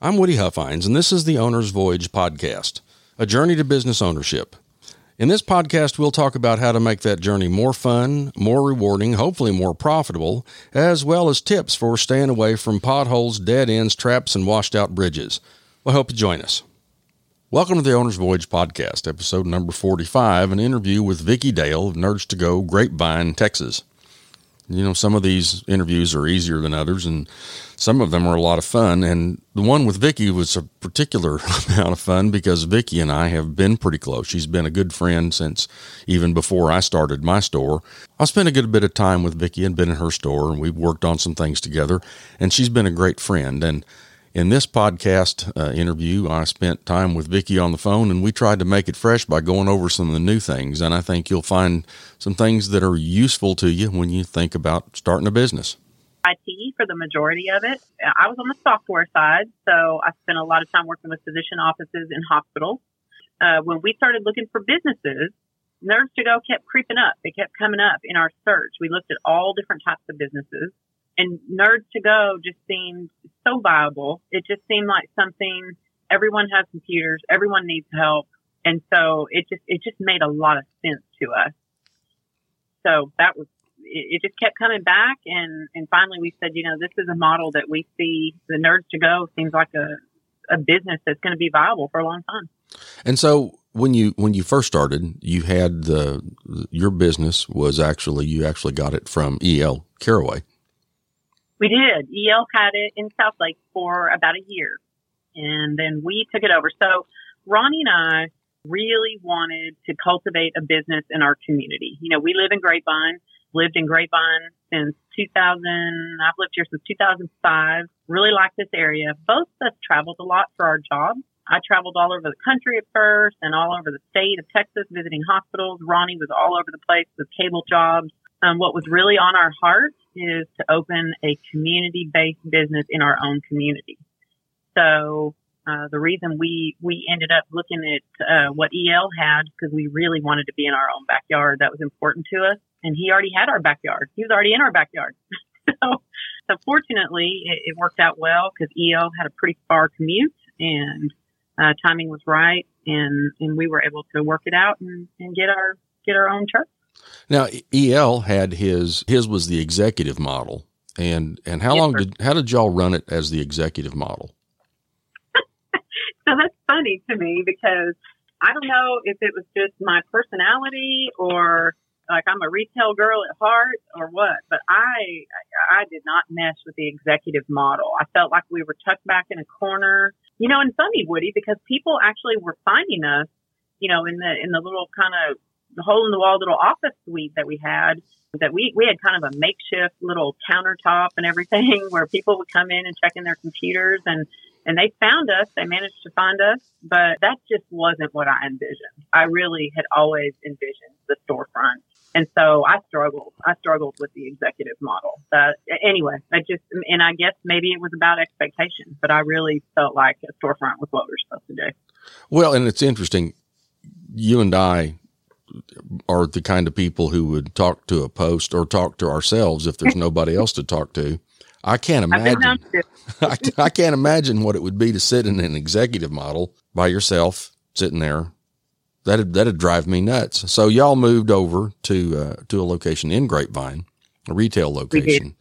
I'm Woody Huffines, and this is the Owner's Voyage podcast, a journey to business ownership. In this podcast, we'll talk about how to make that journey more fun, more rewarding, hopefully more profitable, as well as tips for staying away from potholes, dead ends, traps, and washed out bridges. We hope you join us. Welcome to the Owner's Voyage podcast, episode number 45, an interview with Vicki Dale of Nerds to Go, Grapevine, Texas. You know, some of these interviews are easier than others, and some of them are a lot of fun. And the one with Vicki was a particular amount of fun because Vicki and I have been pretty close. She's been a good friend since even before I started my store. I spent a good bit of time with Vicki and been in her store, and we've worked on some things together. And she's been a great friend. And in this podcast uh, interview, I spent time with Vicki on the phone and we tried to make it fresh by going over some of the new things. And I think you'll find some things that are useful to you when you think about starting a business. IT for the majority of it. I was on the software side, so I spent a lot of time working with physician offices in hospitals. Uh, when we started looking for businesses, Nerds to Go kept creeping up. They kept coming up in our search. We looked at all different types of businesses and Nerds to Go just seemed so viable. It just seemed like something everyone has computers, everyone needs help, and so it just it just made a lot of sense to us. So that was it, it just kept coming back, and and finally we said, you know, this is a model that we see the Nerds to Go seems like a a business that's going to be viable for a long time. And so when you when you first started, you had the your business was actually you actually got it from EL Caraway. We did. EL had it in Southlake for about a year, and then we took it over. So Ronnie and I really wanted to cultivate a business in our community. You know, we live in Grapevine, lived in Grapevine since 2000. I've lived here since 2005. Really like this area. Both of us traveled a lot for our jobs. I traveled all over the country at first and all over the state of Texas visiting hospitals. Ronnie was all over the place with cable jobs. Um, what was really on our heart is to open a community based business in our own community. So uh, the reason we we ended up looking at uh, what EL had because we really wanted to be in our own backyard. That was important to us, and he already had our backyard. He was already in our backyard. so, so fortunately, it, it worked out well because EL had a pretty far commute, and uh, timing was right, and and we were able to work it out and, and get our get our own truck. Now, EL had his his was the executive model, and and how yes, long did how did y'all run it as the executive model? so that's funny to me because I don't know if it was just my personality or like I'm a retail girl at heart or what, but I I did not mesh with the executive model. I felt like we were tucked back in a corner, you know, and funny Woody because people actually were finding us, you know, in the in the little kind of the hole in the wall little office suite that we had that we, we had kind of a makeshift little countertop and everything where people would come in and check in their computers and, and they found us. They managed to find us, but that just wasn't what I envisioned. I really had always envisioned the storefront. And so I struggled. I struggled with the executive model. Uh, anyway, I just, and I guess maybe it was about expectations, but I really felt like a storefront was what we were supposed to do. Well, and it's interesting. You and I are the kind of people who would talk to a post or talk to ourselves if there's nobody else to talk to. I can't imagine. I, I can't imagine what it would be to sit in an executive model by yourself, sitting there. That'd that'd drive me nuts. So y'all moved over to uh, to a location in Grapevine, a retail location.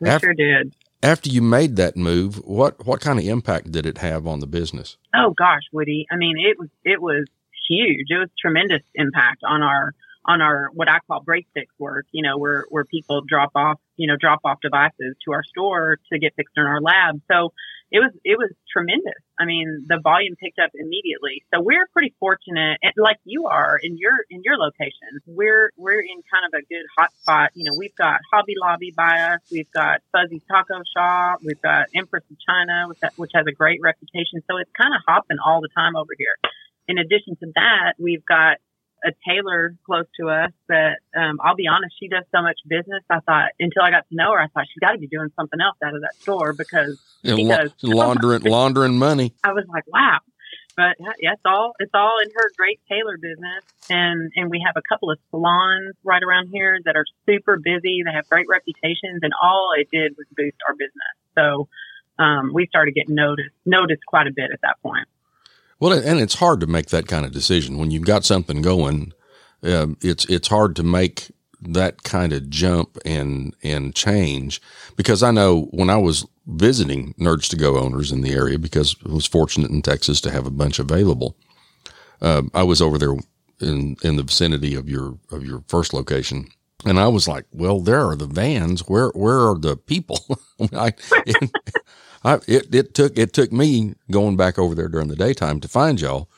We, we after, sure did. After you made that move, what what kind of impact did it have on the business? Oh gosh, Woody. I mean, it was it was huge. It was tremendous impact on our on our what I call break fix work. You know, where where people drop off you know drop off devices to our store to get fixed in our lab. So it was it was tremendous. I mean, the volume picked up immediately. So we're pretty fortunate, like you are in your in your location. We're we're in kind of a good hot spot. You know, we've got Hobby Lobby by us. We've got Fuzzy Taco Shop. We've got Empress of China, which, which has a great reputation. So it's kind of hopping all the time over here in addition to that, we've got a tailor close to us that um, I'll be honest, she does so much business. I thought until I got to know her, I thought she's got to be doing something else out of that store because yeah, she la- does laundering laundering money. I was like, wow. But yeah, it's all it's all in her great tailor business, and and we have a couple of salons right around here that are super busy. They have great reputations, and all it did was boost our business. So um, we started getting noticed noticed quite a bit at that point. Well, and it's hard to make that kind of decision when you've got something going. Uh, it's it's hard to make that kind of jump and and change because I know when I was visiting Nerds to Go owners in the area because I was fortunate in Texas to have a bunch available. Uh, I was over there in in the vicinity of your of your first location, and I was like, "Well, there are the vans. Where where are the people?" I, I, it it took it took me going back over there during the daytime to find y'all,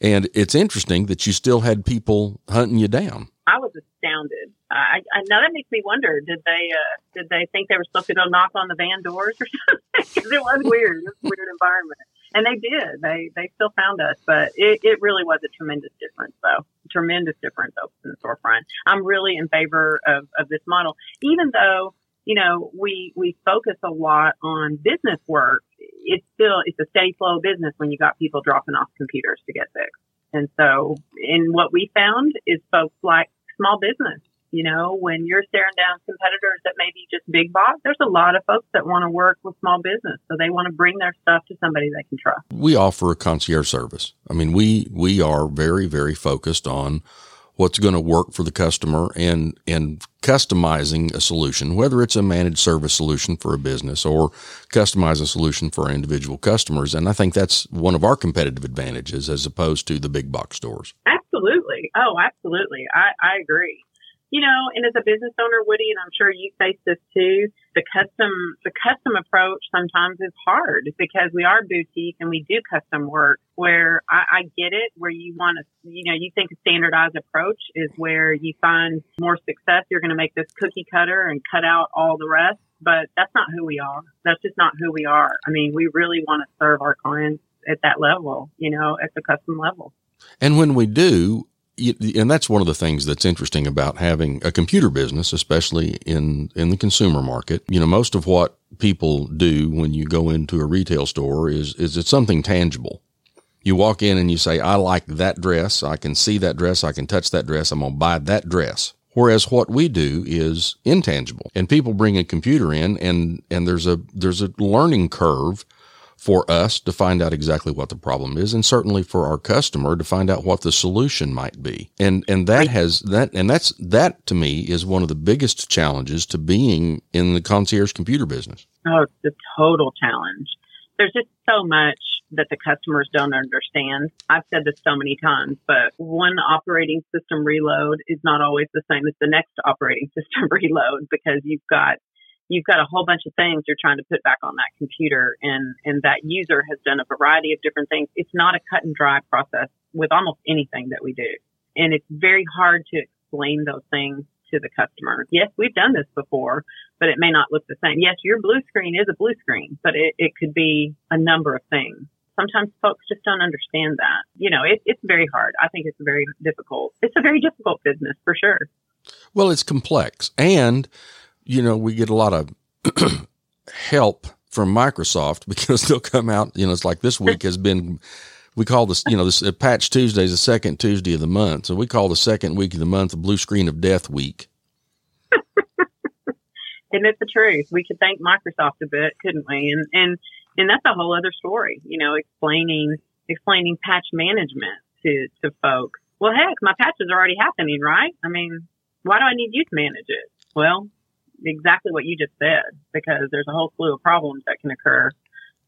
and it's interesting that you still had people hunting you down. I was astounded. I, I now that makes me wonder: did they uh, did they think they were supposed to go knock on the van doors or something? Because it was weird. It was a weird environment, and they did. They they still found us, but it, it really was a tremendous difference, though. Tremendous difference open storefront. I'm really in favor of of this model, even though you know we we focus a lot on business work. It's still it's a steady flow of business when you got people dropping off computers to get fixed. And so, in what we found is folks like small business. You know, when you're staring down competitors that may be just big box, there's a lot of folks that want to work with small business. So they want to bring their stuff to somebody they can trust. We offer a concierge service. I mean, we, we are very, very focused on what's going to work for the customer and, and customizing a solution, whether it's a managed service solution for a business or customize a solution for individual customers. And I think that's one of our competitive advantages as opposed to the big box stores. Absolutely. Oh, absolutely. I, I agree. You know, and as a business owner, Woody, and I'm sure you face this too, the custom, the custom approach sometimes is hard because we are boutique and we do custom work where I, I get it, where you want to, you know, you think a standardized approach is where you find more success. You're going to make this cookie cutter and cut out all the rest, but that's not who we are. That's just not who we are. I mean, we really want to serve our clients at that level, you know, at the custom level. And when we do, and that's one of the things that's interesting about having a computer business, especially in, in the consumer market. You know, most of what people do when you go into a retail store is, is it's something tangible. You walk in and you say, I like that dress. I can see that dress. I can touch that dress. I'm going to buy that dress. Whereas what we do is intangible and people bring a computer in and, and there's a, there's a learning curve for us to find out exactly what the problem is and certainly for our customer to find out what the solution might be. And and that has that and that's that to me is one of the biggest challenges to being in the concierge computer business. Oh, it's a total challenge. There's just so much that the customers don't understand. I've said this so many times, but one operating system reload is not always the same as the next operating system reload because you've got you've got a whole bunch of things you're trying to put back on that computer and, and that user has done a variety of different things. It's not a cut and dry process with almost anything that we do. And it's very hard to explain those things to the customer. Yes, we've done this before, but it may not look the same. Yes, your blue screen is a blue screen, but it, it could be a number of things. Sometimes folks just don't understand that. You know, it, it's very hard. I think it's very difficult. It's a very difficult business for sure. Well, it's complex and you know, we get a lot of help from Microsoft because they'll come out, you know, it's like this week has been, we call this, you know, this uh, patch Tuesday is the second Tuesday of the month. So we call the second week of the month the blue screen of death week. and it's the truth. We could thank Microsoft a bit, couldn't we? And, and, and that's a whole other story, you know, explaining, explaining patch management to, to folks. Well, heck, my patch is already happening, right? I mean, why do I need you to manage it? Well, exactly what you just said because there's a whole slew of problems that can occur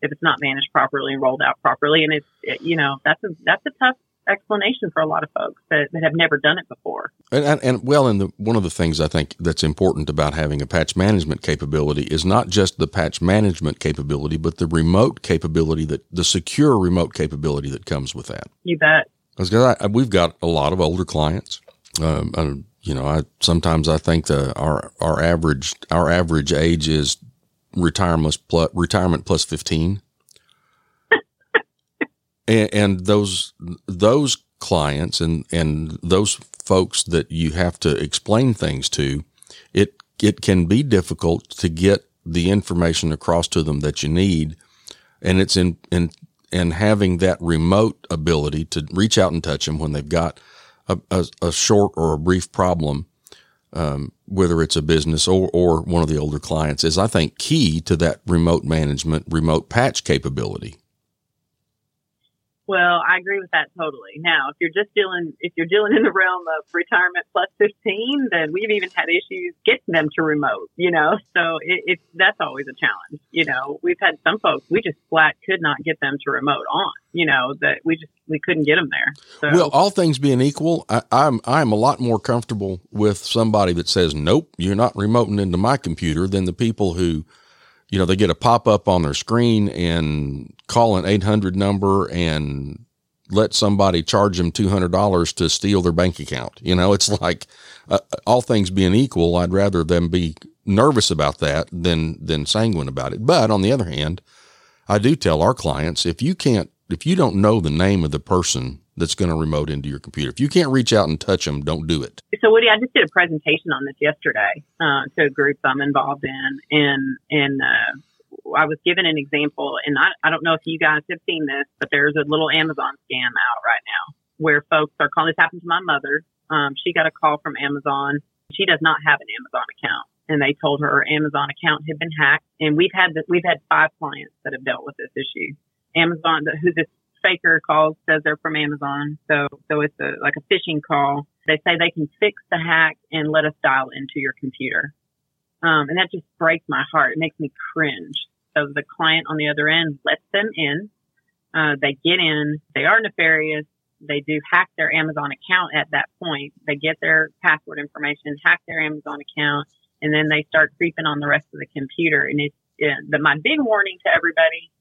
if it's not managed properly and rolled out properly. And it's, it, you know, that's a, that's a tough explanation for a lot of folks that, that have never done it before. And, and, and well, and the, one of the things I think that's important about having a patch management capability is not just the patch management capability, but the remote capability that the secure remote capability that comes with that. You bet. Because we've got a lot of older clients. Um, you know, I sometimes I think the our our average our average age is retirement plus retirement plus fifteen, and, and those those clients and and those folks that you have to explain things to, it it can be difficult to get the information across to them that you need, and it's in in and having that remote ability to reach out and touch them when they've got a, a, a short or a brief problem um, whether it's a business or, or one of the older clients, is I think key to that remote management, remote patch capability. Well, I agree with that totally. Now, if you're just dealing, if you're dealing in the realm of retirement plus 15, then we've even had issues getting them to remote, you know, so it, it's, that's always a challenge. You know, we've had some folks, we just flat could not get them to remote on, you know, that we just, we couldn't get them there. So. Well, all things being equal, I, I'm, I'm a lot more comfortable with somebody that says, nope, you're not remoting into my computer than the people who, you know, they get a pop up on their screen and call an 800 number and let somebody charge them $200 to steal their bank account. You know, it's like uh, all things being equal, I'd rather them be nervous about that than, than sanguine about it. But on the other hand, I do tell our clients, if you can't, if you don't know the name of the person that's going to remote into your computer. If you can't reach out and touch them, don't do it. So, Woody, I just did a presentation on this yesterday uh, to a group I'm involved in, and and uh, I was given an example, and I, I don't know if you guys have seen this, but there's a little Amazon scam out right now where folks are calling. This happened to my mother. Um, she got a call from Amazon. She does not have an Amazon account, and they told her her Amazon account had been hacked. And we've had this, we've had five clients that have dealt with this issue. Amazon, who this faker calls says they're from Amazon. So, so it's a, like a phishing call. They say they can fix the hack and let us dial into your computer. Um, and that just breaks my heart. It makes me cringe. So the client on the other end lets them in. Uh, they get in. They are nefarious. They do hack their Amazon account at that point. They get their password information, hack their Amazon account, and then they start creeping on the rest of the computer. And it's, the, my big warning to everybody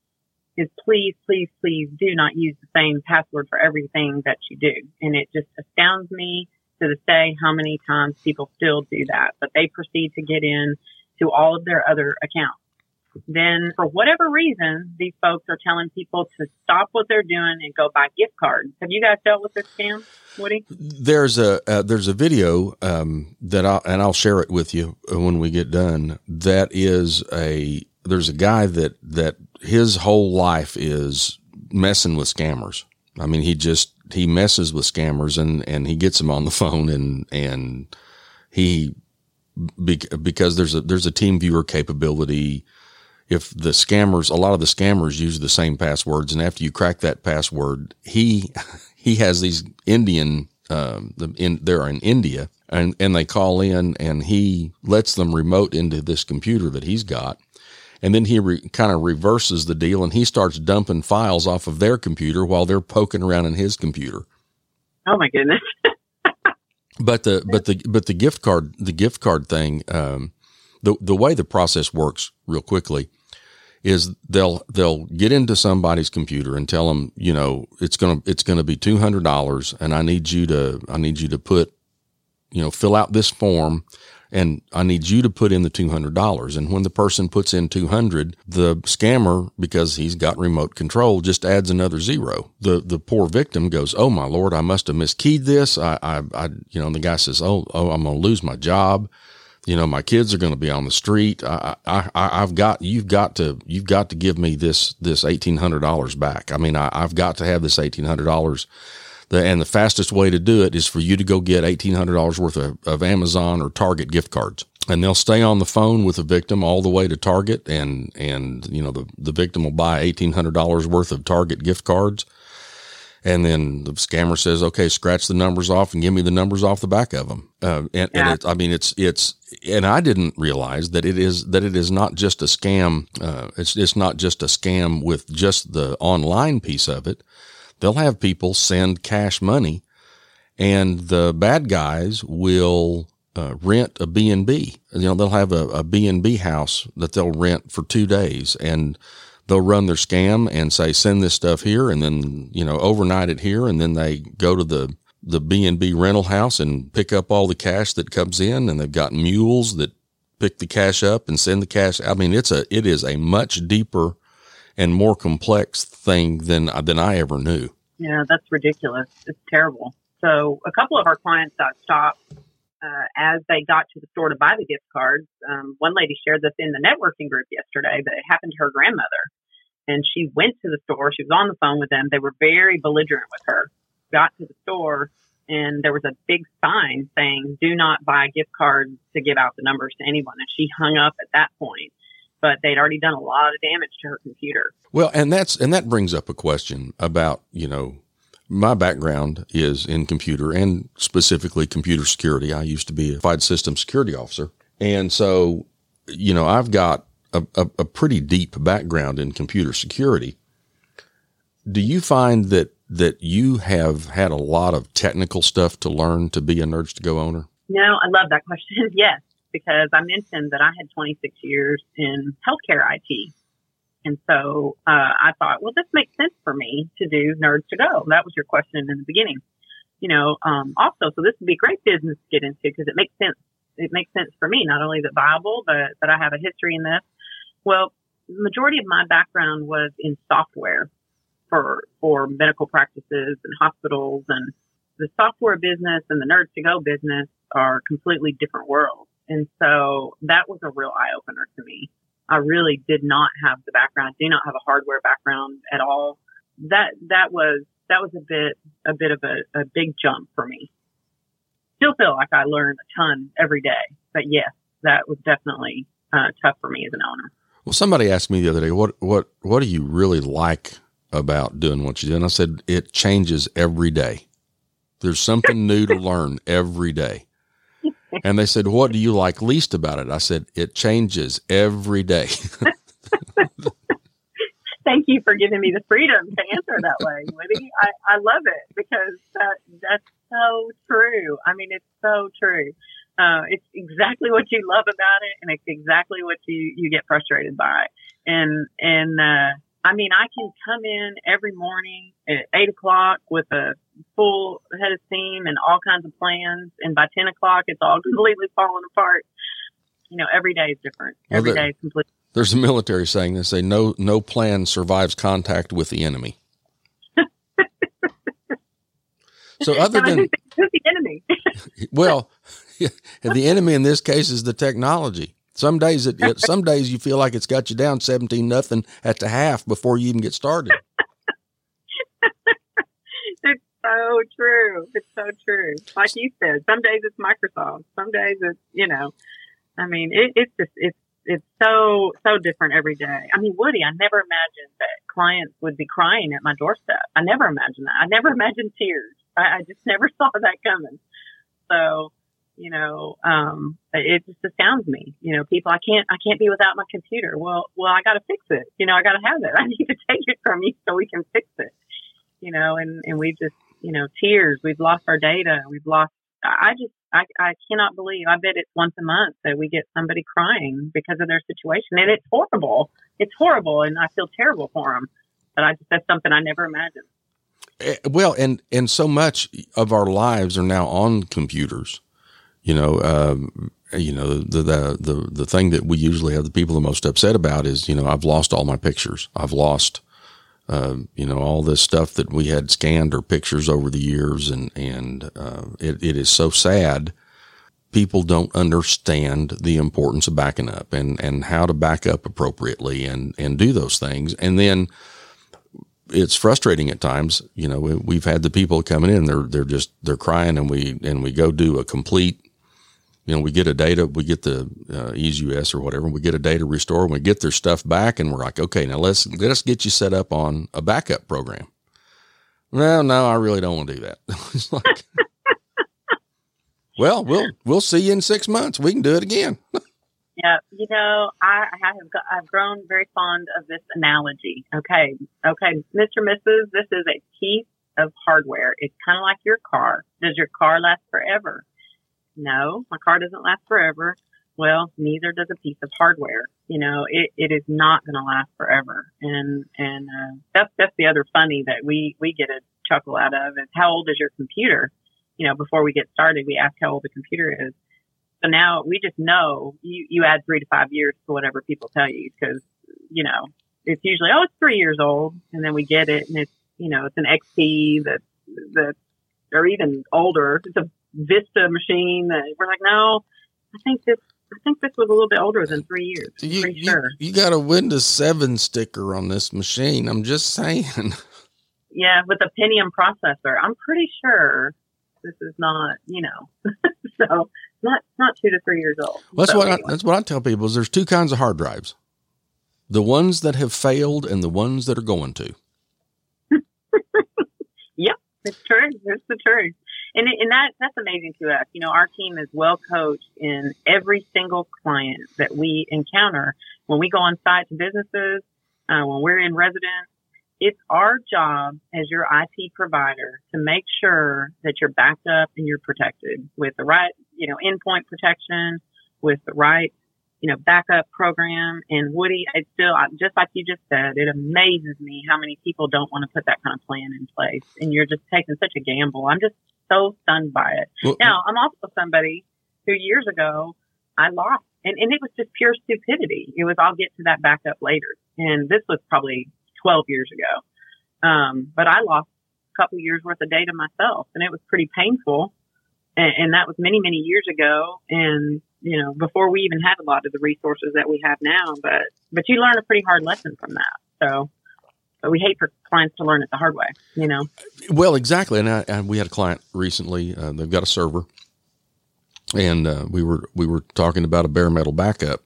is please, please, please do not use the same password for everything that you do. And it just astounds me to this day how many times people still do that, but they proceed to get in to all of their other accounts. Then for whatever reason, these folks are telling people to stop what they're doing and go buy gift cards. Have you guys dealt with this scam, Woody? There's a uh, there's a video um, that I and I'll share it with you when we get done. That is a there's a guy that that his whole life is messing with scammers. I mean, he just he messes with scammers and and he gets them on the phone and and he because there's a there's a TeamViewer capability. If the scammers, a lot of the scammers use the same passwords, and after you crack that password, he he has these Indian, um, in, they're in India, and and they call in, and he lets them remote into this computer that he's got, and then he re- kind of reverses the deal and he starts dumping files off of their computer while they're poking around in his computer. Oh my goodness. but the but the but the gift card the gift card thing um, the the way the process works real quickly is they'll they'll get into somebody's computer and tell them you know it's gonna it's gonna be two hundred dollars and I need you to I need you to put you know fill out this form and I need you to put in the $200. And when the person puts in 200, the scammer, because he's got remote control, just adds another zero. The, the poor victim goes, Oh my Lord, I must have miskeyed this. I, I, I you know, the guy says, Oh, oh, I'm going to lose my job. You know, my kids are going to be on the street. I, I, I, have got, you've got to, you've got to give me this, this $1,800 back. I mean, I, I've got to have this $1,800 the, and the fastest way to do it is for you to go get $1,800 worth of, of Amazon or Target gift cards and they'll stay on the phone with the victim all the way to Target, and and you know the the victim will buy eighteen hundred dollars worth of Target gift cards, and then the scammer says, "Okay, scratch the numbers off and give me the numbers off the back of them." Uh, and, yeah. and I mean, it's it's and I didn't realize that it is that it is not just a scam. Uh, it's it's not just a scam with just the online piece of it they'll have people send cash money and the bad guys will uh, rent a B&B. You know, they'll have a, a B&B house that they'll rent for two days and they'll run their scam and say, send this stuff here and then, you know, overnight it here. And then they go to the, the B&B rental house and pick up all the cash that comes in and they've got mules that pick the cash up and send the cash. I mean, it's a, it is a much deeper and more complex thing than than I ever knew. Yeah, that's ridiculous. It's terrible. So a couple of our clients got stopped uh, as they got to the store to buy the gift cards. Um, one lady shared this in the networking group yesterday that it happened to her grandmother, and she went to the store. She was on the phone with them. They were very belligerent with her. Got to the store, and there was a big sign saying, do not buy gift cards to give out the numbers to anyone. And she hung up at that point, but they'd already done a lot of damage to her computer. Well, and that's, and that brings up a question about, you know, my background is in computer and specifically computer security. I used to be a fied system security officer. And so, you know, I've got a, a, a pretty deep background in computer security. Do you find that that you have had a lot of technical stuff to learn to be a Nerds to Go owner? No, I love that question. yes, because I mentioned that I had 26 years in healthcare IT. And so uh, I thought, well, this makes sense for me to do Nerds to Go. That was your question in the beginning. You know, um, also, so this would be great business to get into because it makes sense. It makes sense for me, not only that viable, but that I have a history in this. Well, majority of my background was in software for for medical practices and hospitals and the software business and the nerds to go business are completely different worlds. And so that was a real eye opener to me. I really did not have the background, do not have a hardware background at all. That that was that was a bit a bit of a, a big jump for me. Still feel like I learned a ton every day, but yes, that was definitely uh, tough for me as an owner. Well, somebody asked me the other day, what what what do you really like about doing what you do. And I said, it changes every day. There's something new to learn every day. And they said, what do you like least about it? I said, it changes every day. Thank you for giving me the freedom to answer that way, Woody. I, I love it because that, that's so true. I mean, it's so true. Uh, it's exactly what you love about it and it's exactly what you, you get frustrated by. And, and, uh, I mean, I can come in every morning at eight o'clock with a full head of steam and all kinds of plans. And by 10 o'clock, it's all completely falling apart. You know, every day is different. Every well, there, day is completely. There's a military saying they say no, no plan survives contact with the enemy. so other than who's the enemy? well, the enemy in this case is the technology. Some days it, it, some days you feel like it's got you down 17 nothing at the half before you even get started. it's so true. It's so true. Like you said, some days it's Microsoft. Some days it's, you know, I mean, it, it's just, it's, it's so, so different every day. I mean, Woody, I never imagined that clients would be crying at my doorstep. I never imagined that. I never imagined tears. I, I just never saw that coming. So, you know, um, it just astounds me. You know, people, I can't, I can't be without my computer. Well, well, I got to fix it. You know, I got to have it. I need to take it from you so we can fix it. You know, and and we just, you know, tears. We've lost our data. We've lost. I just, I, I cannot believe. I bet it's once a month that we get somebody crying because of their situation, and it's horrible. It's horrible, and I feel terrible for them. But I just that's something I never imagined. Eh, well, and and so much of our lives are now on computers you know, um, you know, the, the, the, the thing that we usually have the people the most upset about is, you know, I've lost all my pictures. I've lost, uh, you know, all this stuff that we had scanned or pictures over the years. And, and, uh, it, it is so sad. People don't understand the importance of backing up and, and how to back up appropriately and, and do those things. And then, it's frustrating at times. You know, we've had the people coming in, they're, they're just, they're crying and we, and we go do a complete you know, we get a data, we get the uh, or whatever, we get a data restore, and we get their stuff back, and we're like, okay, now let's let us get you set up on a backup program. No, no, I really don't want to do that. it's like, well, we'll we'll see you in six months. We can do it again. yeah, you know, I, I have I've grown very fond of this analogy. Okay, okay, Mister Mrs. This is a piece of hardware. It's kind of like your car. Does your car last forever? No, my car doesn't last forever. Well, neither does a piece of hardware. You know, it, it is not going to last forever. And, and, uh, that's, that's the other funny that we, we get a chuckle out of is how old is your computer? You know, before we get started, we ask how old the computer is. So now we just know you, you add three to five years to whatever people tell you because, you know, it's usually, oh, it's three years old. And then we get it and it's, you know, it's an XP that, that, or even older. It's a Vista machine. That we're like, no, I think this. I think this was a little bit older than three years. You, you, sure. you got a Windows 7 sticker on this machine. I'm just saying. Yeah, with a Pentium processor. I'm pretty sure This is not, you know, so not not two to three years old. Well, that's So what I, anyway. that's what I tell people is there's two kinds of hard drives. The ones that have failed and the ones that are going to. Yep, it's true. It's the truth. And, and that, that's amazing to us. You know, our team is well coached in every single client that we encounter. When we go on site to businesses, uh, when we're in residence, it's our job as your IT provider to make sure that you're backed up and you're protected with the right, you know, endpoint protection, with the right, you know, backup program. And Woody, it's still, just like you just said, it amazes me how many people don't want to put that kind of plan in place. And you're just taking such a gamble. I'm just so stunned by it. Well, Now, I'm also somebody who years ago I lost, and, and it was just pure stupidity. It was, I'll get to that backup later. And this was probably 12 years ago. Um, but I lost a couple years worth of data myself, and it was pretty painful. And, and that was many, many years ago. And, you know, before we even had a lot of the resources that we have now, but, but you learn a pretty hard lesson from that. So, but we hate for clients to learn it the hard way, you know? Well, exactly. And, I, and we had a client recently. Uh, they've got a server, and uh, we were we were talking about a bare metal backup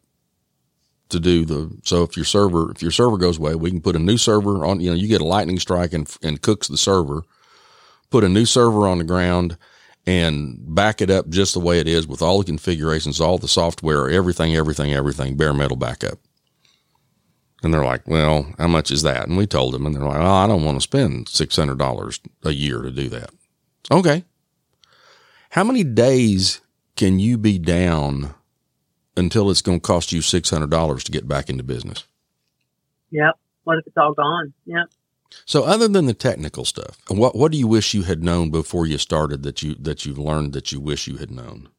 to do the. So if your server if your server goes away, we can put a new server on. You know, you get a lightning strike and and cooks the server. Put a new server on the ground and back it up just the way it is with all the configurations, all the software, everything, everything, everything, bare metal backup. And they're like, well, how much is that? And we told them, and they're like, oh, I don't want to spend $600 a year to do that. Okay. How many days can you be down until it's going to cost you $600 to get back into business? Yep. What if it's all gone? Yep. So other than the technical stuff, what, what do you wish you had known before you started that you, that you've learned that you wish you had known?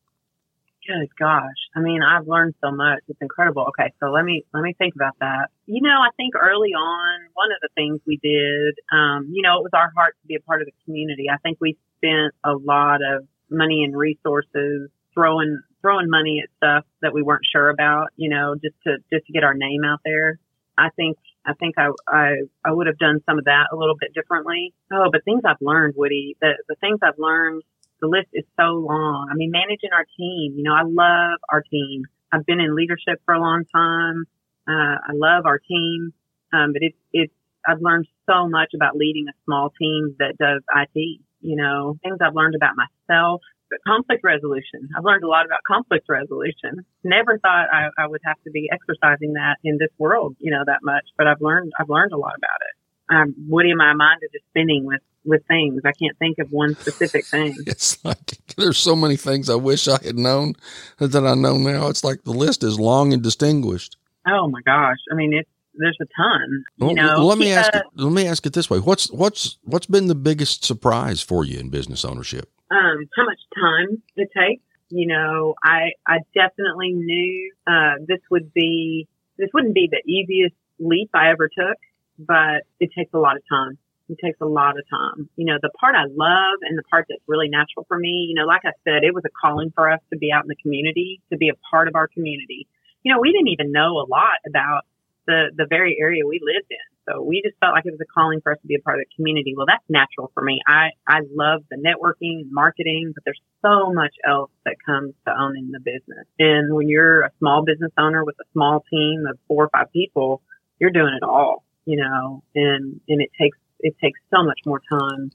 Good gosh. I mean, I've learned so much. It's incredible. Okay, so let me let me think about that. You know, I think early on, one of the things we did, um, you know, it was our heart to be a part of the community. I think we spent a lot of money and resources throwing throwing money at stuff that we weren't sure about, you know, just to just to get our name out there. I think I think I I, I would have done some of that a little bit differently. Oh, but things I've learned, Woody, the the things I've learned the list is so long. I mean, managing our team, you know, I love our team. I've been in leadership for a long time. Uh, I love our team. Um, but it's, it's, I've learned so much about leading a small team that does IT, you know, things I've learned about myself, but conflict resolution. I've learned a lot about conflict resolution. Never thought I, I would have to be exercising that in this world, you know, that much, but I've learned, I've learned a lot about it. Um, Woody, my mind is just spinning with, with things. I can't think of one specific thing. It's like there's so many things I wish I had known that I know now. It's like the list is long and distinguished. Oh my gosh! I mean, it's there's a ton. You Well, know, let me uh, ask it, let me ask it this way: what's what's what's been the biggest surprise for you in business ownership? um, how much time it takes. You know, I I definitely knew uh, this would be this wouldn't be the easiest leap I ever took, but it takes a lot of time. It takes a lot of time. You know, the part I love and the part that's really natural for me, you know, like I said, it was a calling for us to be out in the community, to be a part of our community. You know, we didn't even know a lot about the, the very area we lived in. So we just felt like it was a calling for us to be a part of the community. Well, that's natural for me. I, I love the networking marketing, but there's so much else that comes to owning the business. And when you're a small business owner with a small team of four or five people, you're doing it all, you know, and, and it takes, it takes so much more time,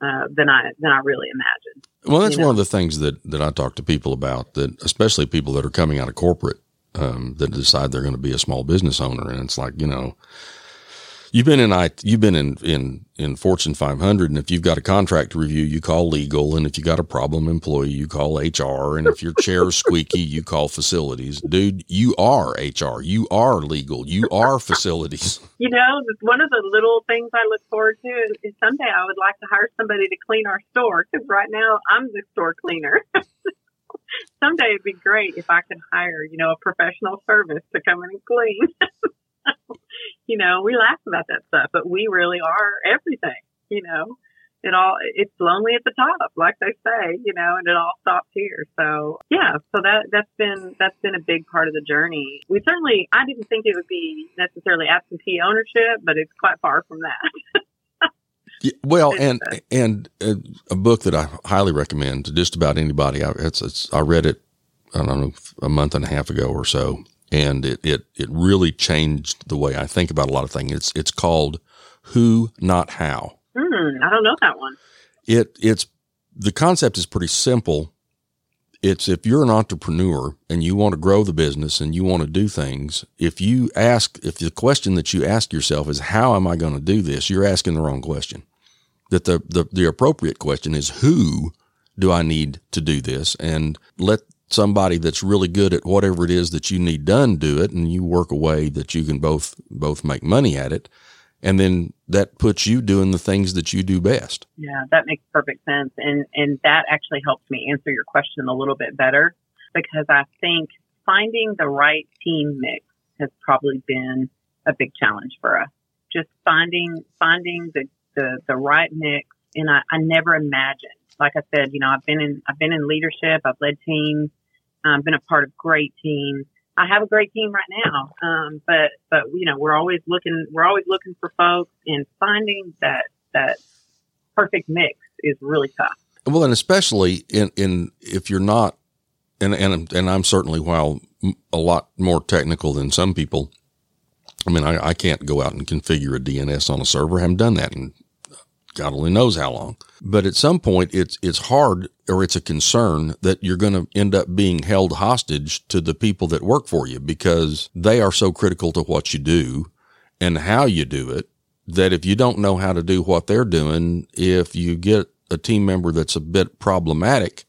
uh, than I, than I really imagined. Well, that's You know. one of the things that that I talk to people about. That especially people that are coming out of corporate um, that decide they're going to be a small business owner, and it's like you know. You've been in I you've been in, in in Fortune 500, and if you've got a contract review, you call legal, and if you got a problem employee, you call HR, and if your chair is squeaky, you call facilities. Dude, you are HR, you are legal, you are facilities. You know, one of the little things I look forward to is, is someday I would like to hire somebody to clean our store because right now I'm the store cleaner. someday it'd be great if I could hire, you know, a professional service to come in and clean. you know, we laugh about that stuff, but we really are everything, you know. It all it's lonely at the top, like they say, you know, and it all stops here. So yeah, so that that's been that's been a big part of the journey. We certainly I didn't think it would be necessarily absentee ownership, but it's quite far from that. well, and and uh, a book that I highly recommend to just about anybody. I, it's, it's I read it I don't know a month and a half ago or so, and it it it really changed the way I think about a lot of things. It's it's called Who Not How. Mm, I don't know that one. It it's the concept is pretty simple. It's if you're an entrepreneur and you want to grow the business and you want to do things, if you ask, if the question that you ask yourself is, how am I going to do this? You're asking the wrong question. That the, the, the appropriate question is, who do I need to do this? And let somebody that's really good at whatever it is that you need done do it and you work a way that you can both both make money at it and then that puts you doing the things that you do best. Yeah, that makes perfect sense, and and that actually helps me answer your question a little bit better because I think finding the right team mix has probably been a big challenge for us. Just finding finding the the, the right mix, and I, I never imagined. Like I said, you know, I've been in I've been in leadership, I've led teams, um, been a part of great teams I have a great team right now. Um, but, but, you know, we're always looking, we're always looking for folks and finding that, that perfect mix is really tough. Well, and especially in, in, if you're not, and, and, and I'm certainly, while a lot more technical than some people, I mean, I, I can't go out and configure a DNS on a server. I haven't done that in God only knows how long. But at some point, it's it's hard or it's a concern that you're going to end up being held hostage to the people that work for you because they are so critical to what you do and how you do it that if you don't know how to do what they're doing, if you get a team member that's a bit problematic,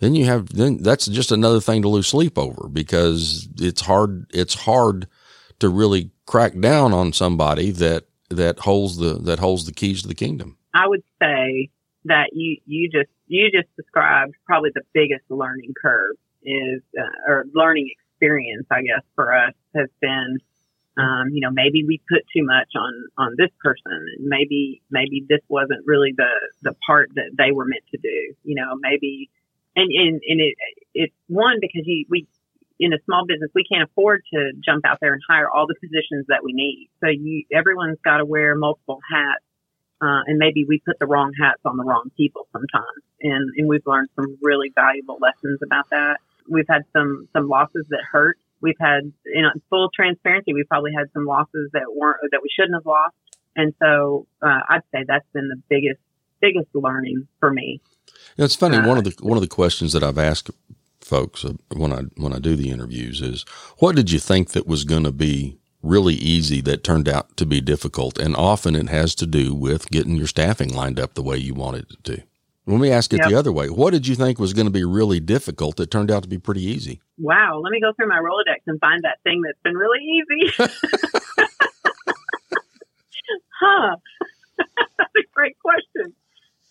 then you have then that's just another thing to lose sleep over because it's hard it's hard to really crack down on somebody that that holds the that holds the keys to the kingdom. I would say that you you just you just described probably the biggest learning curve is uh, or learning experience I guess for us has been um, you know maybe we put too much on on this person maybe maybe this wasn't really the the part that they were meant to do you know maybe and and, and it it's one because you we in a small business we can't afford to jump out there and hire all the positions that we need. So you everyone's got to wear multiple hats uh, and maybe we put the wrong hats on the wrong people sometimes. And, and we've learned some really valuable lessons about that. We've had some, some losses that hurt. We've had, you know, full transparency, we probably had some losses that weren't, that we shouldn't have lost. And so, uh, I'd say that's been the biggest, biggest learning for me. it's funny. Uh, one of the, one of the questions that I've asked folks uh, when I, when I do the interviews is, what did you think that was going to be really easy that turned out to be difficult. And often it has to do with getting your staffing lined up the way you wanted it to. Let me ask it yep. the other way. What did you think was going to be really difficult that turned out to be pretty easy? Wow. Let me go through my Rolodex and find that thing that's been really easy. huh. that's a great question.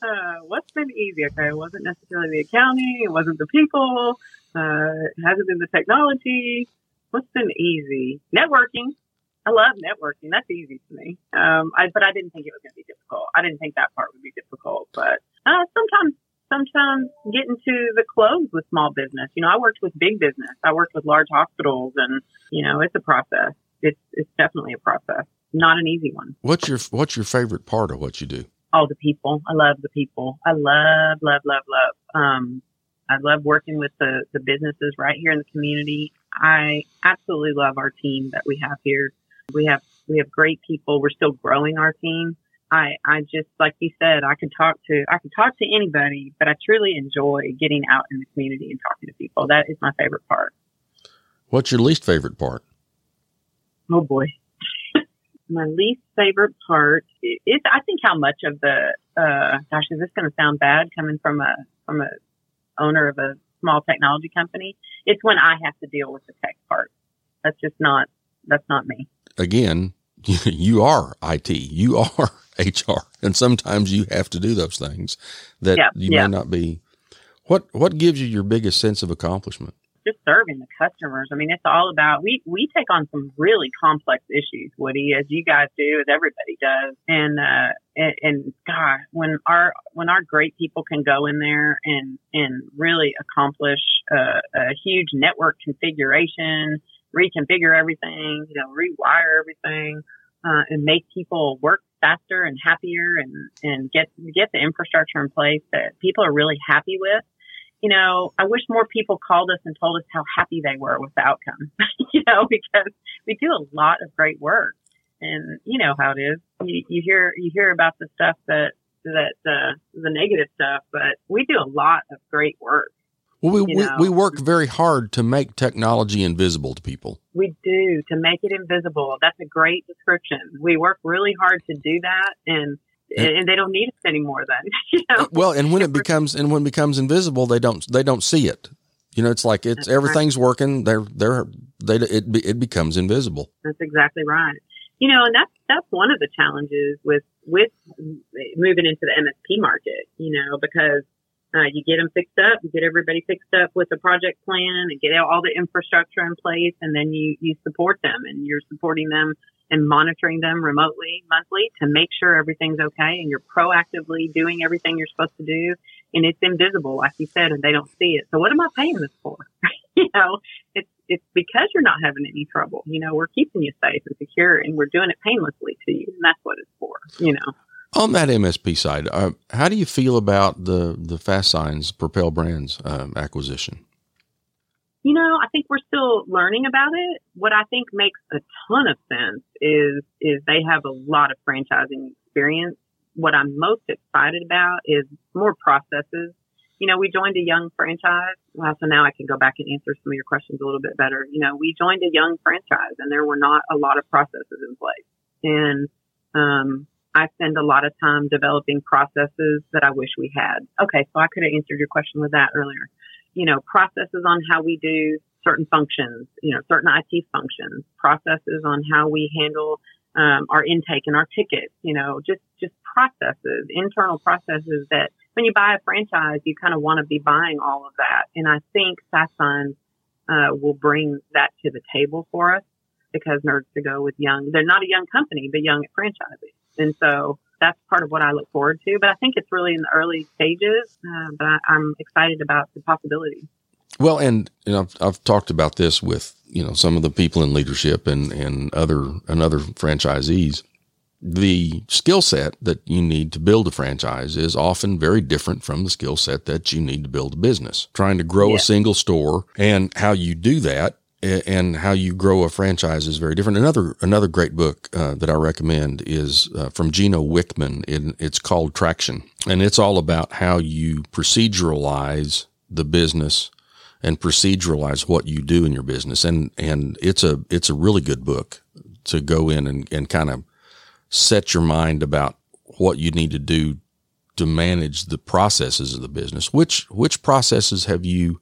Uh, what's been easy? Okay. It wasn't necessarily the accounting. It wasn't the people. Uh, it hasn't been the technology. What's been easy? Networking. I love networking. That's easy to me. Um, I, but I didn't think it was going to be difficult. I didn't think that part would be difficult. But uh, sometimes, sometimes getting to the close with small business. You know, I worked with big business. I worked with large hospitals, and you know, it's a process. It's it's definitely a process. Not an easy one. What's your What's your favorite part of what you do? All the people. I love the people. I love, love, love, love. Um, I love working with the, the businesses right here in the community. I absolutely love our team that we have here. We have we have great people. We're still growing our team. I I just like you said, I can talk to I could talk to anybody, but I truly enjoy getting out in the community and talking to people. That is my favorite part. What's your least favorite part? Oh boy. my least favorite part is I think how much of the uh gosh, is this gonna sound bad coming from a from a owner of a small technology company, it's when I have to deal with the tech part. That's just not, that's not me. Again, you are IT, you are HR, and sometimes you have to do those things that yeah, you yeah. may not be. What what gives you your biggest sense of accomplishment? Just serving the customers. I mean, it's all about we we take on some really complex issues, Woody, as you guys do, as everybody does. And uh, and, and God, when our when our great people can go in there and and really accomplish uh, a huge network configuration, reconfigure everything, you know, rewire everything, uh, and make people work faster and happier and, and get, get the infrastructure in place that people are really happy with. You know, I wish more people called us and told us how happy they were with the outcome, you know, because we do a lot of great work and you know how it is. You, you hear, you hear about the stuff that, that, uh, the negative stuff, but we do a lot of great work well, we, we, we, work very hard to make technology invisible to people. We do to make it invisible. That's a great description. We work really hard to do that, and and, and they don't need us anymore. Then, you know? well, and when it becomes and when it becomes invisible, they don't they don't see it. You know, it's like it's That's everything's right. working. They're they're they it it becomes invisible. That's exactly right. You know, and that's that's one of the challenges with with moving into the MSP market. You know, because uh, you get them fixed up, you get everybody fixed up with a project plan and get all the infrastructure in place and then you, you support them and you're supporting them and monitoring them remotely monthly to make sure everything's okay and you're proactively doing everything you're supposed to do and it's invisible, like you said, and they don't see it. So what am I paying this for? you know, it's, it's because you're not having any trouble. You know, we're keeping you safe and secure and we're doing it painlessly to you. And that's what it's for, you know. On that MSP side, uh, how do you feel about the the Fast Signs Propel Brands um, acquisition? You know, I think we're still learning about it. What I think makes a ton of sense is is they have a lot of franchising experience. What I'm most excited about is more processes. You know, we joined a young franchise. Well, so now I can go back and answer some of your questions a little bit better. You know, we joined a young franchise and there were not a lot of processes in place. And um, I spend a lot of time developing processes that I wish we had. Okay, so I could have answered your question with that earlier. You know, processes on how we do certain functions, you know, certain IT functions, processes on how we handle um, our intake and our tickets, you know, just just processes, internal processes that when you buy a franchise, you kind of want to be buying all of that. And I think Fast uh, will bring that to the table for us because Nerds to Go with young, they're not a young company, but young at franchising. And so that's part of what I look forward to. But I think it's really in the early stages, uh, but I, am excited about the possibility. Well, and you know, I've, I've, talked about this with you know some of the people in leadership and and other and other franchisees. The skill set that you need to build a franchise is often very different from the skill set that you need to build a business. Trying to grow yeah. a single store and how you do that and how you grow a franchise is very different. Another another great book uh, that I recommend is uh, from Gino Wickman. It, it's called Traction, and it's all about how you proceduralize the business and proceduralize what you do in your business. And and it's a it's a really good book to go in and, and kind of set your mind about what you need to do to manage the processes of the business. Which which processes have you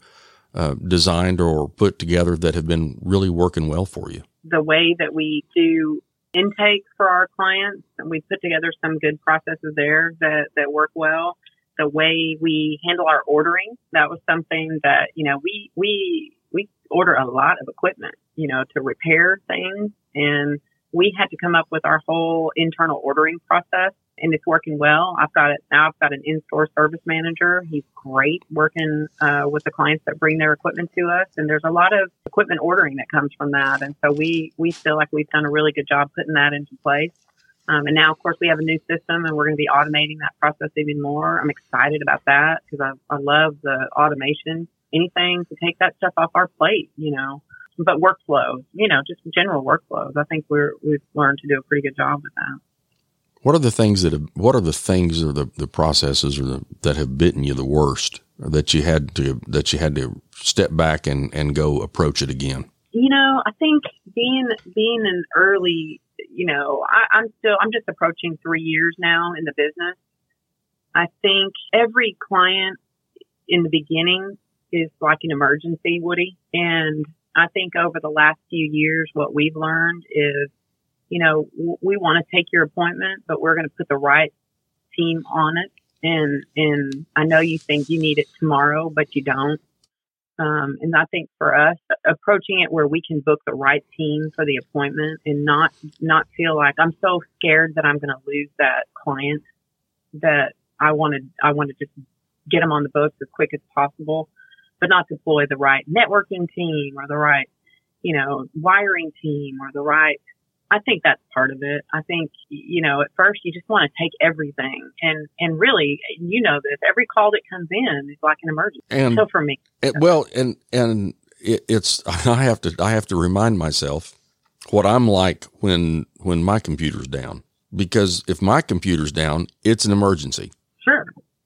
uh, designed or put together that have been really working well for you? The way that we do intake for our clients, and we put together some good processes there that, that work well. The way we handle our ordering, that was something that, you know, we, we, we order a lot of equipment, you know, to repair things. And we had to come up with our whole internal ordering process and it's working well. I've got it now. I've got an in-store service manager. He's great working uh, with the clients that bring their equipment to us, and there's a lot of equipment ordering that comes from that. And so we we feel like we've done a really good job putting that into place. Um, and now, of course, we have a new system, and we're going to be automating that process even more. I'm excited about that because I, I love the automation. Anything to take that stuff off our plate, you know. But workflows, you know, just general workflows. I think we're we've learned to do a pretty good job with that. What are the things that have, what are the things or the, the processes or the, that have bitten you the worst that you had to that you had to step back and, and go approach it again? You know, I think being being an early, you know, I, I'm still I'm just approaching three years now in the business. I think every client in the beginning is like an emergency, Woody. And I think over the last few years, what we've learned is you know, we want to take your appointment, but we're going to put the right team on it. And, and I know you think you need it tomorrow, but you don't. Um, and I think for us, approaching it where we can book the right team for the appointment and not, not feel like I'm so scared that I'm going to lose that client that I wanted, I want to just get them on the books as quick as possible, but not deploy the right networking team or the right, you know, wiring team or the right I think that's part of it. I think, you know, at first you just want to take everything and, and really, you know, this every call that comes in is like an emergency. And so for me, well, and, and it, it's, I have to, I have to remind myself what I'm like when, when my computer's down, because if my computer's down, it's an emergency. Sure.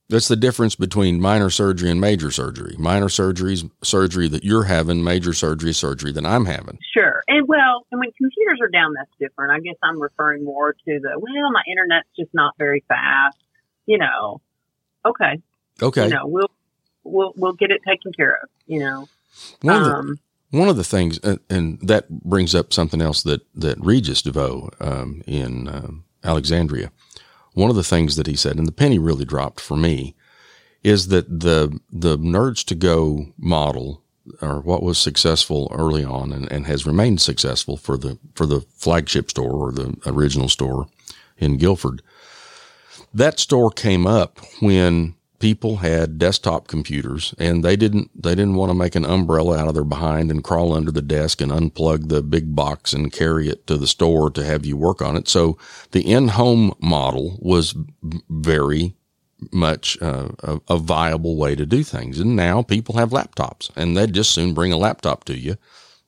That's the difference between minor surgery and major surgery. Minor surgery is surgery that you're having, major surgery is surgery that I'm having. Sure. And well, and when computers are down, that's different. I guess I'm referring more to the, well, my internet's just not very fast. You know, okay. Okay. You know, we'll, we'll, we'll get it taken care of, you know. One of the, um, one of the things, and, and, that brings up something else that, that Regis DeVoe um, in um, Alexandria one of the things that he said, and the penny really dropped for me, is that the the Nerds to Go model, or what was successful early on and, and has remained successful for the for the flagship store or the original store in Guilford, that store came up when people had desktop computers and they didn't they didn't want to make an umbrella out of their behind and crawl under the desk and unplug the big box and carry it to the store to have you work on it. So the in-home model was very much uh, a, a, viable way to do things. And now people have laptops and they'd just soon bring a laptop to you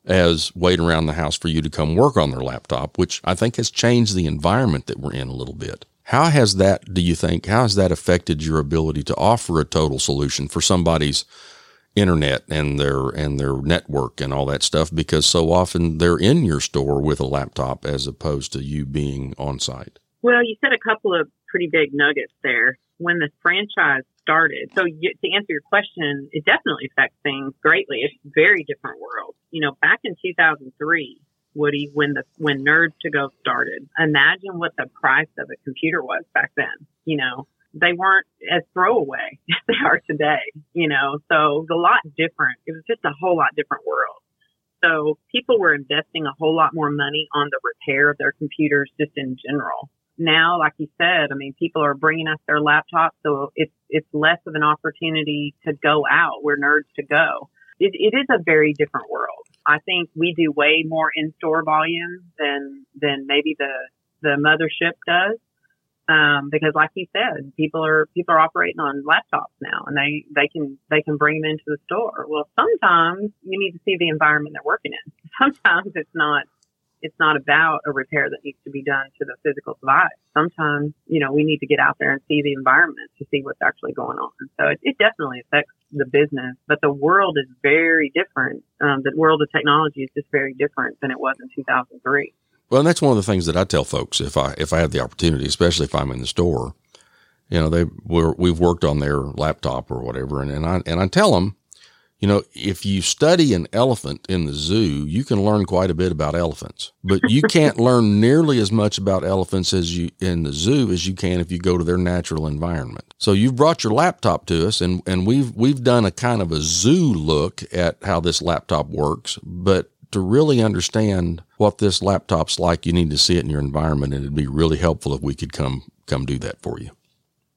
as wait around the house for you to come work on their laptop, which I think has changed the environment that we're in a little bit. How has that, do you think, how has that affected your ability to offer a total solution for somebody's internet and their, and their network and all that stuff? Because so often they're in your store with a laptop as opposed to you being on site. Well, you said a couple of pretty big nuggets there. When the franchise started, so you, to answer your question, it definitely affects things greatly. It's a very different world. You know, back in 2003, Woody, when the when Nerds to Go started. Imagine what the price of a computer was back then. You know, they weren't as throwaway as they are today. You know, so it was a lot different. It was just a whole lot different world. So people were investing a whole lot more money on the repair of their computers just in general. Now, like you said, I mean, people are bringing us their laptops, so it's it's less of an opportunity to go out where nerds to go. It, it is a very different world. I think we do way more in-store volume than than maybe the the mothership does. Um, because like you said, people are people are operating on laptops now, and they they can they can bring them into the store. Well, sometimes you need to see the environment they're working in. Sometimes it's not it's not about a repair that needs to be done to the physical device. Sometimes, you know, we need to get out there and see the environment to see what's actually going on. So it, it definitely affects the business, but the world is very different. Um, the world of technology is just very different than it was in 2003. Well, and that's one of the things that I tell folks if I if I have the opportunity, especially if I'm in the store. You know, they we're, we've worked on their laptop or whatever, and, and I and I tell them you know, if you study an elephant in the zoo, you can learn quite a bit about elephants, but you can't learn nearly as much about elephants as you in the zoo as you can if you go to their natural environment. So you've brought your laptop to us and, and we've, we've done a kind of a zoo look at how this laptop works, but to really understand what this laptop's like, you need to see it in your environment and it'd be really helpful if we could come, come do that for you.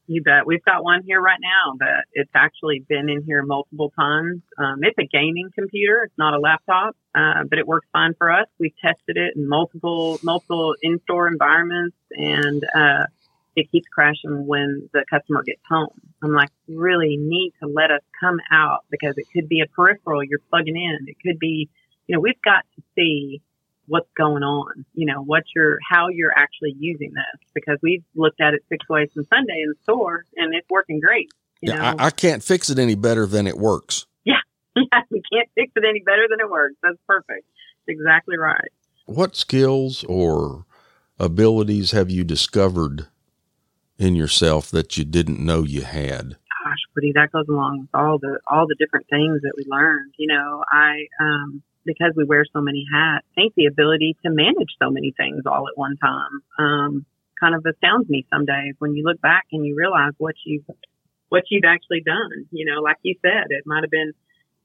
You bet. We've got one here right now that it's actually been in here multiple times. Um, it's a gaming computer. It's not a laptop, uh, but it works fine for us. We've tested it in multiple, multiple in-store environments and, uh, it keeps crashing when the customer gets home. I'm like, really need to let us come out because it could be a peripheral you're plugging in. It could be, you know, we've got to see what's going on, you know, what you're, how you're actually using this because we've looked at it six ways from Sunday in the store and it's working great. yeah, I, I, can't fix it any better than it works. Yeah. Yeah. We can't fix it any better than it works. That's perfect. That's exactly right. What skills or abilities have you discovered in yourself that you didn't know you had? Gosh, Woody, that goes along with all the, all the different things that we learned. You know, I, um, because we wear so many hats, I think the ability to manage so many things all at one time um, kind of astounds me some days when you look back and you realize what you've what you've actually done. You know, like you said, it might have been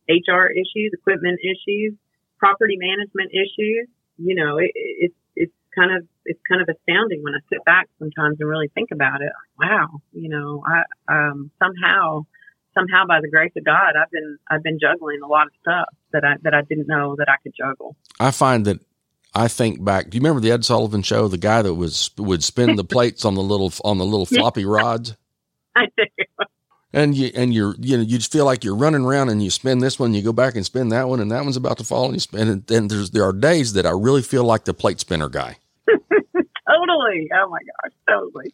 HR issues, equipment issues, property management issues. You know, it, it's it's kind of it's kind of astounding when I sit back sometimes and really think about it. Wow, you know, I um, somehow somehow by the grace of God, I've been I've been juggling a lot of stuff that I that I didn't know that I could juggle. I find that I think back. Do you remember the Ed Sullivan Show? The guy that was would spin the plates on the little on the little floppy rods. I do. And you and you're you know you just feel like you're running around and you spin this one, you go back and spin that one, and that one's about to fall, and you spin. And then there's there are days that I really feel like the plate spinner guy. totally. Oh my gosh, totally.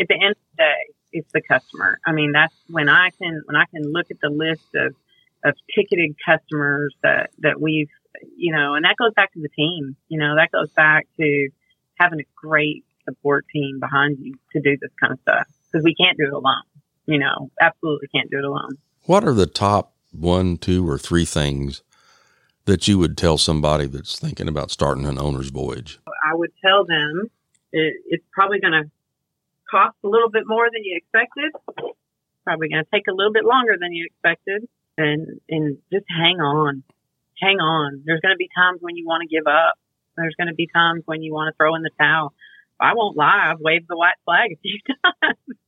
At the end of the day, it's the customer. I mean, that's when I can when I can look at the list of of ticketed customers that that we've you know, and that goes back to the team. You know, that goes back to having a great support team behind you to do this kind of stuff because we can't do it alone. You know, absolutely can't do it alone. What are the top one, two, or three things that you would tell somebody that's thinking about starting an owner's voyage? I would tell them it, it's probably going to cost a little bit more than you expected. Probably going to take a little bit longer than you expected, and and just hang on, hang on. There's going to be times when you want to give up. There's going to be times when you want to throw in the towel. I won't lie. I've waved the white flag a few times.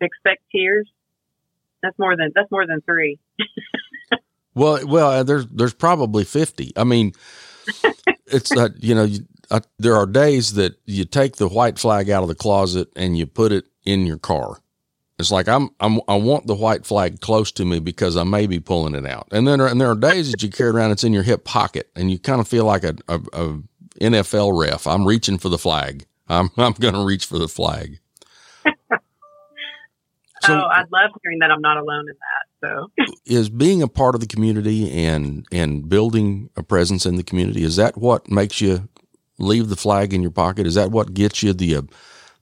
Expect tears. That's more than that's more than three. well, well, there's there's probably fifty. I mean, it's that uh, you know you, uh, there are days that you take the white flag out of the closet and you put it in your car. It's like I'm, I'm I want the white flag close to me because I may be pulling it out. And then and there are days that you carry around it's in your hip pocket and you kind of feel like a, a, a NFL ref. I'm reaching for the flag. I'm I'm going to reach for the flag. so, oh, I'd love hearing that I'm not alone in that. So, is being a part of the community and and building a presence in the community is that what makes you leave the flag in your pocket? Is that what gets you the uh,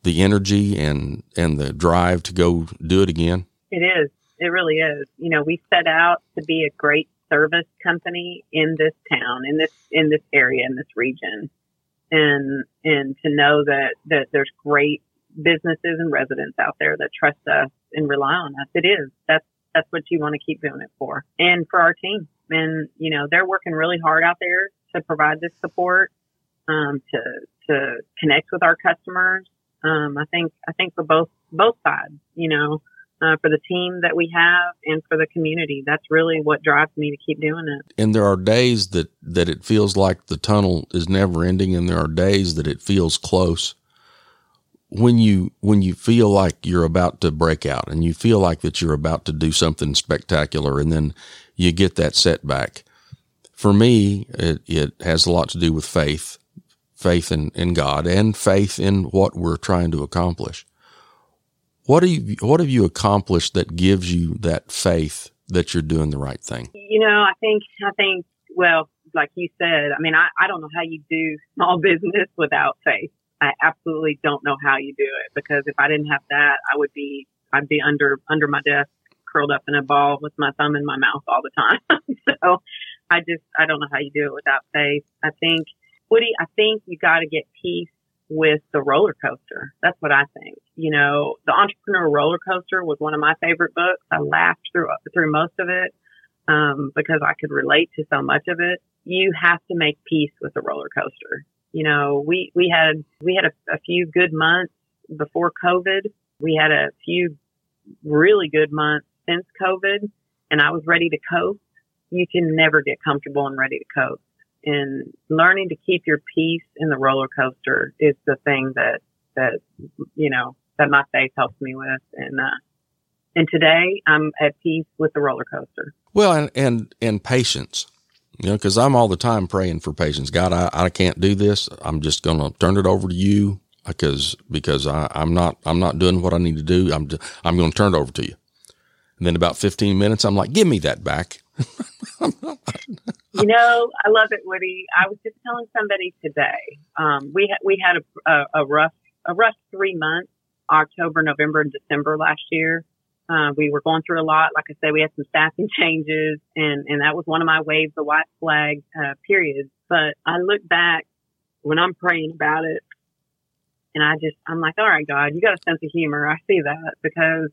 the energy and and the drive to go do it again? It is. It really is. You know, we set out to be a great service company in this town, in this in this area, in this region, and and to know that that there's great businesses and residents out there that trust us and rely on us. It is. That's that's what you want to keep doing it for, and for our team. And you know, they're working really hard out there to provide this support um, to to connect with our customers. Um, I think I think for both both sides, you know, uh, for the team that we have and for the community, that's really what drives me to keep doing it. And there are days that that it feels like the tunnel is never ending, and there are days that it feels close. When you when you feel like you're about to break out, and you feel like that you're about to do something spectacular, and then you get that setback. For me, it, it has a lot to do with faith faith in, in God and faith in what we're trying to accomplish. What, you, what have you accomplished that gives you that faith that you're doing the right thing? You know, I think, I think, well, like you said, I mean, I, I don't know how you do small business without faith. I absolutely don't know how you do it because if I didn't have that, I would be, I'd be under, under my desk, curled up in a ball with my thumb in my mouth all the time. so I just, I don't know how you do it without faith. I think Woody, I think you got to get peace with the roller coaster. That's what I think. You know, the entrepreneur roller coaster was one of my favorite books. I laughed through through most of it um, because I could relate to so much of it. You have to make peace with the roller coaster. You know, we we had we had a, a few good months before COVID. We had a few really good months since COVID, and I was ready to cope. You can never get comfortable and ready to coast and learning to keep your peace in the roller coaster is the thing that that you know that my faith helps me with. And uh and today i'm at peace with the roller coaster. Well and and, and patience you know because i'm all the time praying for patience. God i, I can't do this. I'm just gonna turn it over to you because because I, i'm not i'm not doing what i need to do. I'm i'm gonna turn it over to you. And then about 15 minutes i'm like give me that back you know, I love it, Woody. I was just telling somebody today. Um, we ha- we had a, a, a rough a rough three months, October, November, and December last year. Uh, we were going through a lot. Like I said, we had some staffing changes, and and that was one of my waves, the white flag uh, periods. But I look back when I'm praying about it, and I just I'm like, all right, God, you got a sense of humor. I see that because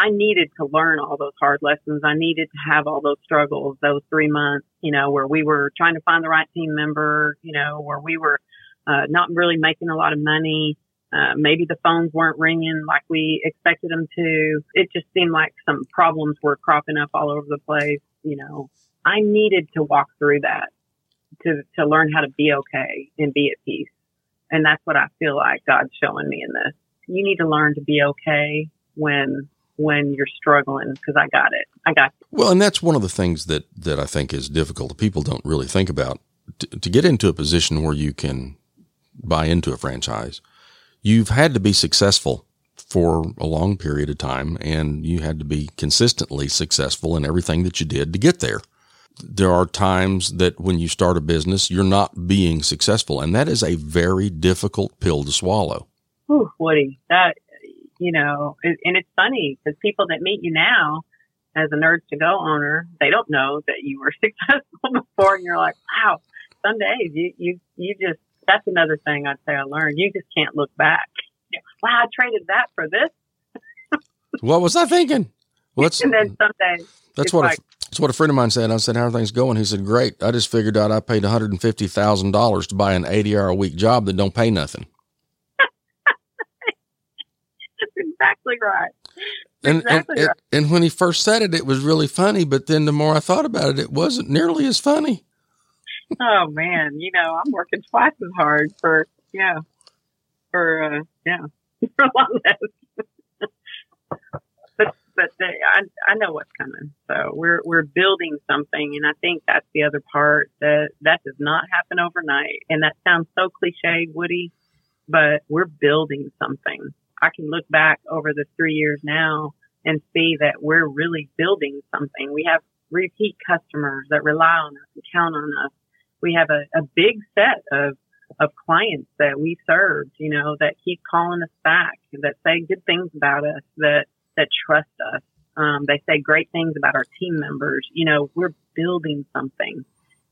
I needed to learn all those hard lessons. I needed to have all those struggles, those three months, you know, where we were trying to find the right team member, you know, where we were uh, not really making a lot of money. Uh, maybe the phones weren't ringing like we expected them to. It just seemed like some problems were cropping up all over the place. You know, I needed to walk through that. to to learn how to be okay and be at peace. And that's what I feel like God's showing me in this. You need to learn to be okay when when you're struggling because I got it. I got it. Well, and that's one of the things that that I think is difficult. People don't really think about to, to get into a position where you can buy into a franchise. You've had to be successful for a long period of time and you had to be consistently successful in everything that you did to get there. There are times that when you start a business, you're not being successful and that is a very difficult pill to swallow. Ooh, Woody, that you know, and it's funny because people that meet you now as a Nerds to Go owner, they don't know that you were successful before, and you're like, wow. Some days you you you just that's another thing I'd say I learned. You just can't look back. Wow, I traded that for this. what was I thinking? What's and then some days that's what like, a, that's what a friend of mine said. I said, "How are things going?" He said, "Great. I just figured out I paid one hundred and fifty thousand dollars to buy an eighty hour a week job that don't pay nothing." Exactly right. And, exactly and, right. and when he first said it, it was really funny. But then the more I thought about it, it wasn't nearly as funny. oh man, you know, I'm working twice as hard for yeah, for uh, yeah, for a lot less. but but the, I I know what's coming. So we're we're building something, and I think that's the other part that that does not happen overnight. And that sounds so cliche, Woody, but we're building something. I can look back over the three years now and see that we're really building something. We have repeat customers that rely on us and count on us. We have a, a big set of of clients that we serve, you know, that keep calling us back, that say good things about us, that that trust us. Um, they say great things about our team members. You know, we're building something,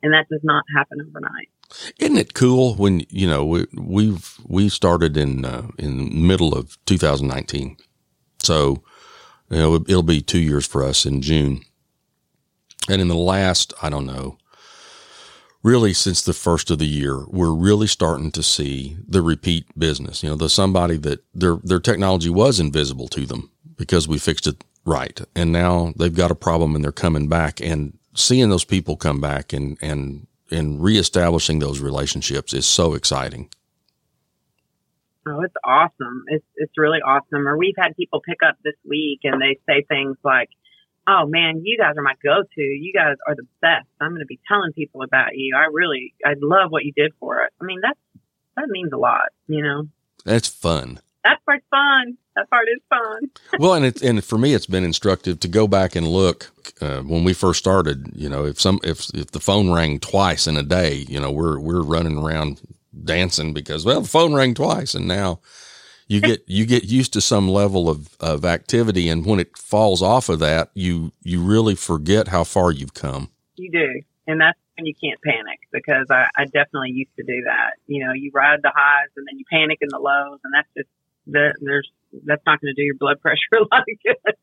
and that does not happen overnight. Isn't it cool when you know we, we've we started in uh, in middle of 2019, so you know it'll be two years for us in June, and in the last I don't know, really since the first of the year, we're really starting to see the repeat business. You know, the somebody that their their technology was invisible to them because we fixed it right, and now they've got a problem and they're coming back and seeing those people come back and and and reestablishing those relationships is so exciting. Oh, it's awesome. It's it's really awesome. Or we've had people pick up this week and they say things like, "Oh man, you guys are my go-to. You guys are the best. I'm going to be telling people about you. I really, I love what you did for us." I mean, that's that means a lot, you know. That's fun. That part's fun. That part is fun. well, and and for me, it's been instructive to go back and look uh, when we first started. You know, if some if if the phone rang twice in a day, you know, we're we're running around dancing because well, the phone rang twice, and now you get you get used to some level of of activity, and when it falls off of that, you you really forget how far you've come. You do, and that's when you can't panic because I, I definitely used to do that. You know, you ride the highs and then you panic in the lows, and that's just that there's that's not going to do your blood pressure a lot of good.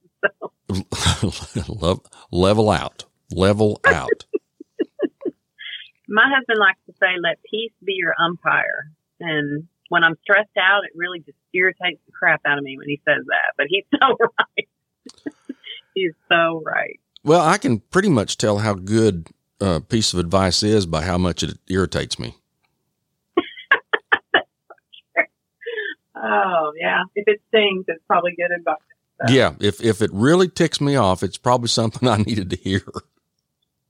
So. level out, level out. My husband likes to say, "Let peace be your umpire." And when I'm stressed out, it really just irritates the crap out of me when he says that. But he's so right. he's so right. Well, I can pretty much tell how good a piece of advice is by how much it irritates me. Oh yeah, if it stings, it's probably good advice. So. Yeah, if if it really ticks me off, it's probably something I needed to hear.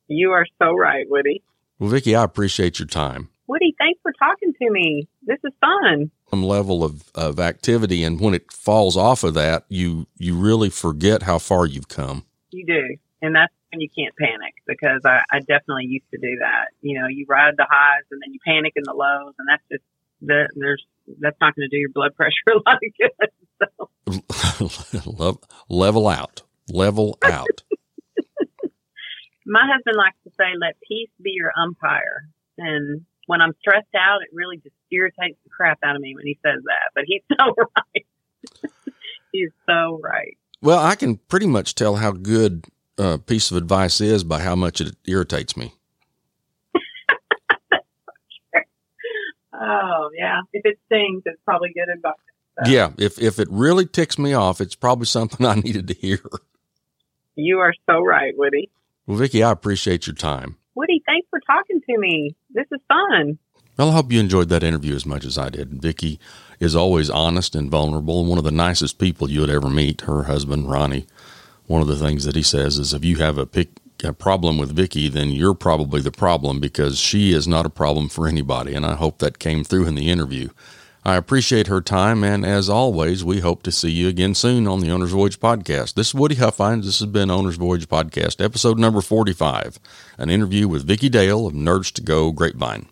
You are so right, Woody. Well, Vicki, I appreciate your time. Woody, thanks for talking to me. This is fun. Some level of, of activity, and when it falls off of that, you you really forget how far you've come. You do, and that's when you can't panic because I, I definitely used to do that. You know, you ride the highs and then you panic in the lows, and that's just that there's that's not going to do your blood pressure a lot of good. So. level out, level out. My husband likes to say, "Let peace be your umpire." And when I'm stressed out, it really just irritates the crap out of me when he says that. But he's so right. he's so right. Well, I can pretty much tell how good a piece of advice is by how much it irritates me. Oh yeah, if it stings, it's probably good advice. So. Yeah, if if it really ticks me off, it's probably something I needed to hear. You are so right, Woody. Well, Vicki, I appreciate your time. Woody, Thanks for talking to me. This is fun. Well, I hope you enjoyed that interview as much as I did. Vicki is always honest and vulnerable and one of the nicest people you would ever meet. Her husband, Ronnie, one of the things that he says is if you have a, pick, a problem with Vicki, then you're probably the problem because she is not a problem for anybody. And I hope that came through in the interview. I appreciate her time, and as always, we hope to see you again soon on the Owner's Voyage podcast. This is Woody Huffines. This has been Owner's Voyage podcast, episode number 45, an interview with Vicki Dale of Nerds to Go Grapevine.